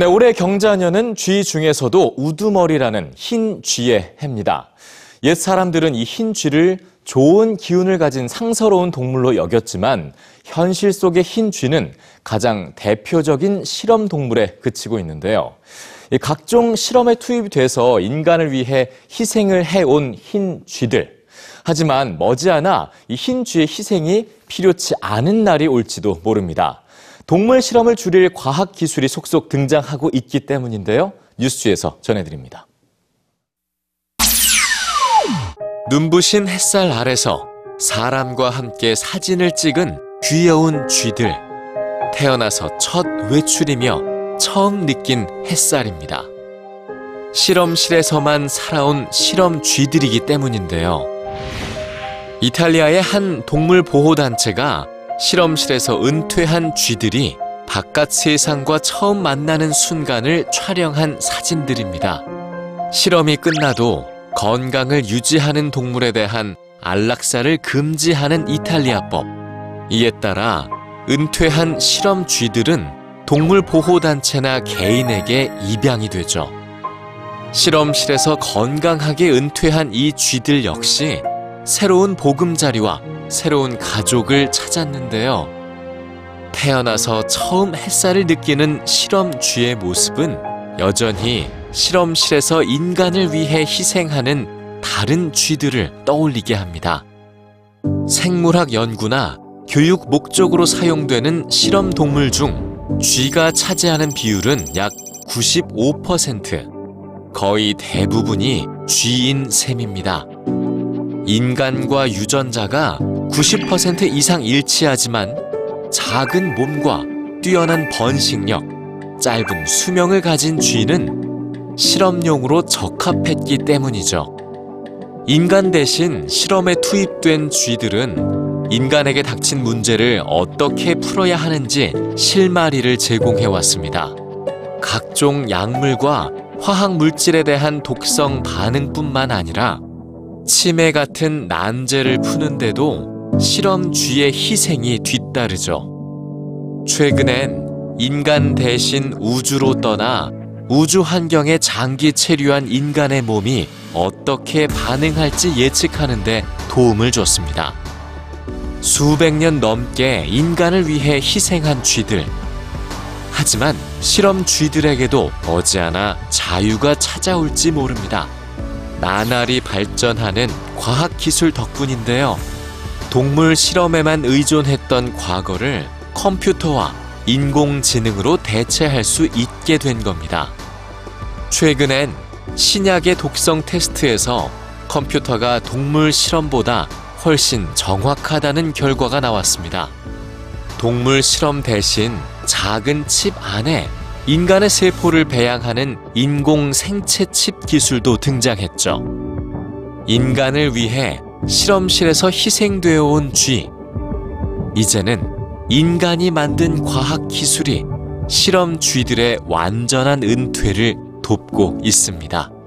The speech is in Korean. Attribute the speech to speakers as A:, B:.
A: 네, 올해 경자년은 쥐 중에서도 우두머리라는 흰 쥐의 해입니다. 옛 사람들은 이 흰 쥐를 좋은 기운을 가진 상서로운 동물로 여겼지만 현실 속의 흰 쥐는 가장 대표적인 실험 동물에 그치고 있는데요. 각종 실험에 투입돼서 인간을 위해 희생을 해온 흰 쥐들. 하지만 머지않아 이 흰 쥐의 희생이 필요치 않은 날이 올지도 모릅니다. 동물 실험을 줄일 과학 기술이 속속 등장하고 있기 때문인데요. 뉴스에서 전해드립니다. 눈부신 햇살 아래서 사람과 함께 사진을 찍은 귀여운 쥐들. 태어나서 첫 외출이며 처음 느낀 햇살입니다. 실험실에서만 살아온 실험 쥐들이기 때문인데요. 이탈리아의 한 동물 보호 단체가 실험실에서 은퇴한 쥐들이 바깥 세상과 처음 만나는 순간을 촬영한 사진들입니다. 실험이 끝나도 건강을 유지하는 동물에 대한 안락사를 금지하는 이탈리아법. 이에 따라 은퇴한 실험 쥐들은 동물 보호단체나 개인에게 입양이 되죠. 실험실에서 건강하게 은퇴한 이 쥐들 역시 새로운 보금자리와 새로운 가족을 찾았는데요. 태어나서 처음 햇살을 느끼는 실험 쥐의 모습은 여전히 실험실에서 인간을 위해 희생하는 다른 쥐들을 떠올리게 합니다. 생물학 연구나 교육 목적으로 사용되는 실험 동물 중 쥐가 차지하는 비율은 약 95%. 거의 대부분이 쥐인 셈입니다. 인간과 유전자가 90% 이상 일치하지만 작은 몸과 뛰어난 번식력, 짧은 수명을 가진 쥐는 실험용으로 적합했기 때문이죠. 인간 대신 실험에 투입된 쥐들은 인간에게 닥친 문제를 어떻게 풀어야 하는지 실마리를 제공해 왔습니다. 각종 약물과 화학 물질에 대한 독성 반응뿐만 아니라 치매 같은 난제를 푸는데도 실험 쥐의 희생이 뒤따르죠. 최근엔 인간 대신 우주로 떠나 우주 환경에 장기 체류한 인간의 몸이 어떻게 반응할지 예측하는데 도움을 줬습니다. 수백 년 넘게 인간을 위해 희생한 쥐들. 하지만 실험 쥐들에게도 머지않아 자유가 찾아올지 모릅니다. 나날이 발전하는 과학기술 덕분인데요. 동물 실험에만 의존했던 과거를 컴퓨터와 인공지능으로 대체할 수 있게 된 겁니다. 최근엔 신약의 독성 테스트에서 컴퓨터가 동물 실험보다 훨씬 정확하다는 결과가 나왔습니다. 동물 실험 대신 작은 칩 안에 인간의 세포를 배양하는 인공 생체 칩 기술도 등장했죠. 인간을 위해 실험실에서 희생되어 온 쥐. 이제는 인간이 만든 과학 기술이 실험 쥐들의 완전한 은퇴를 돕고 있습니다.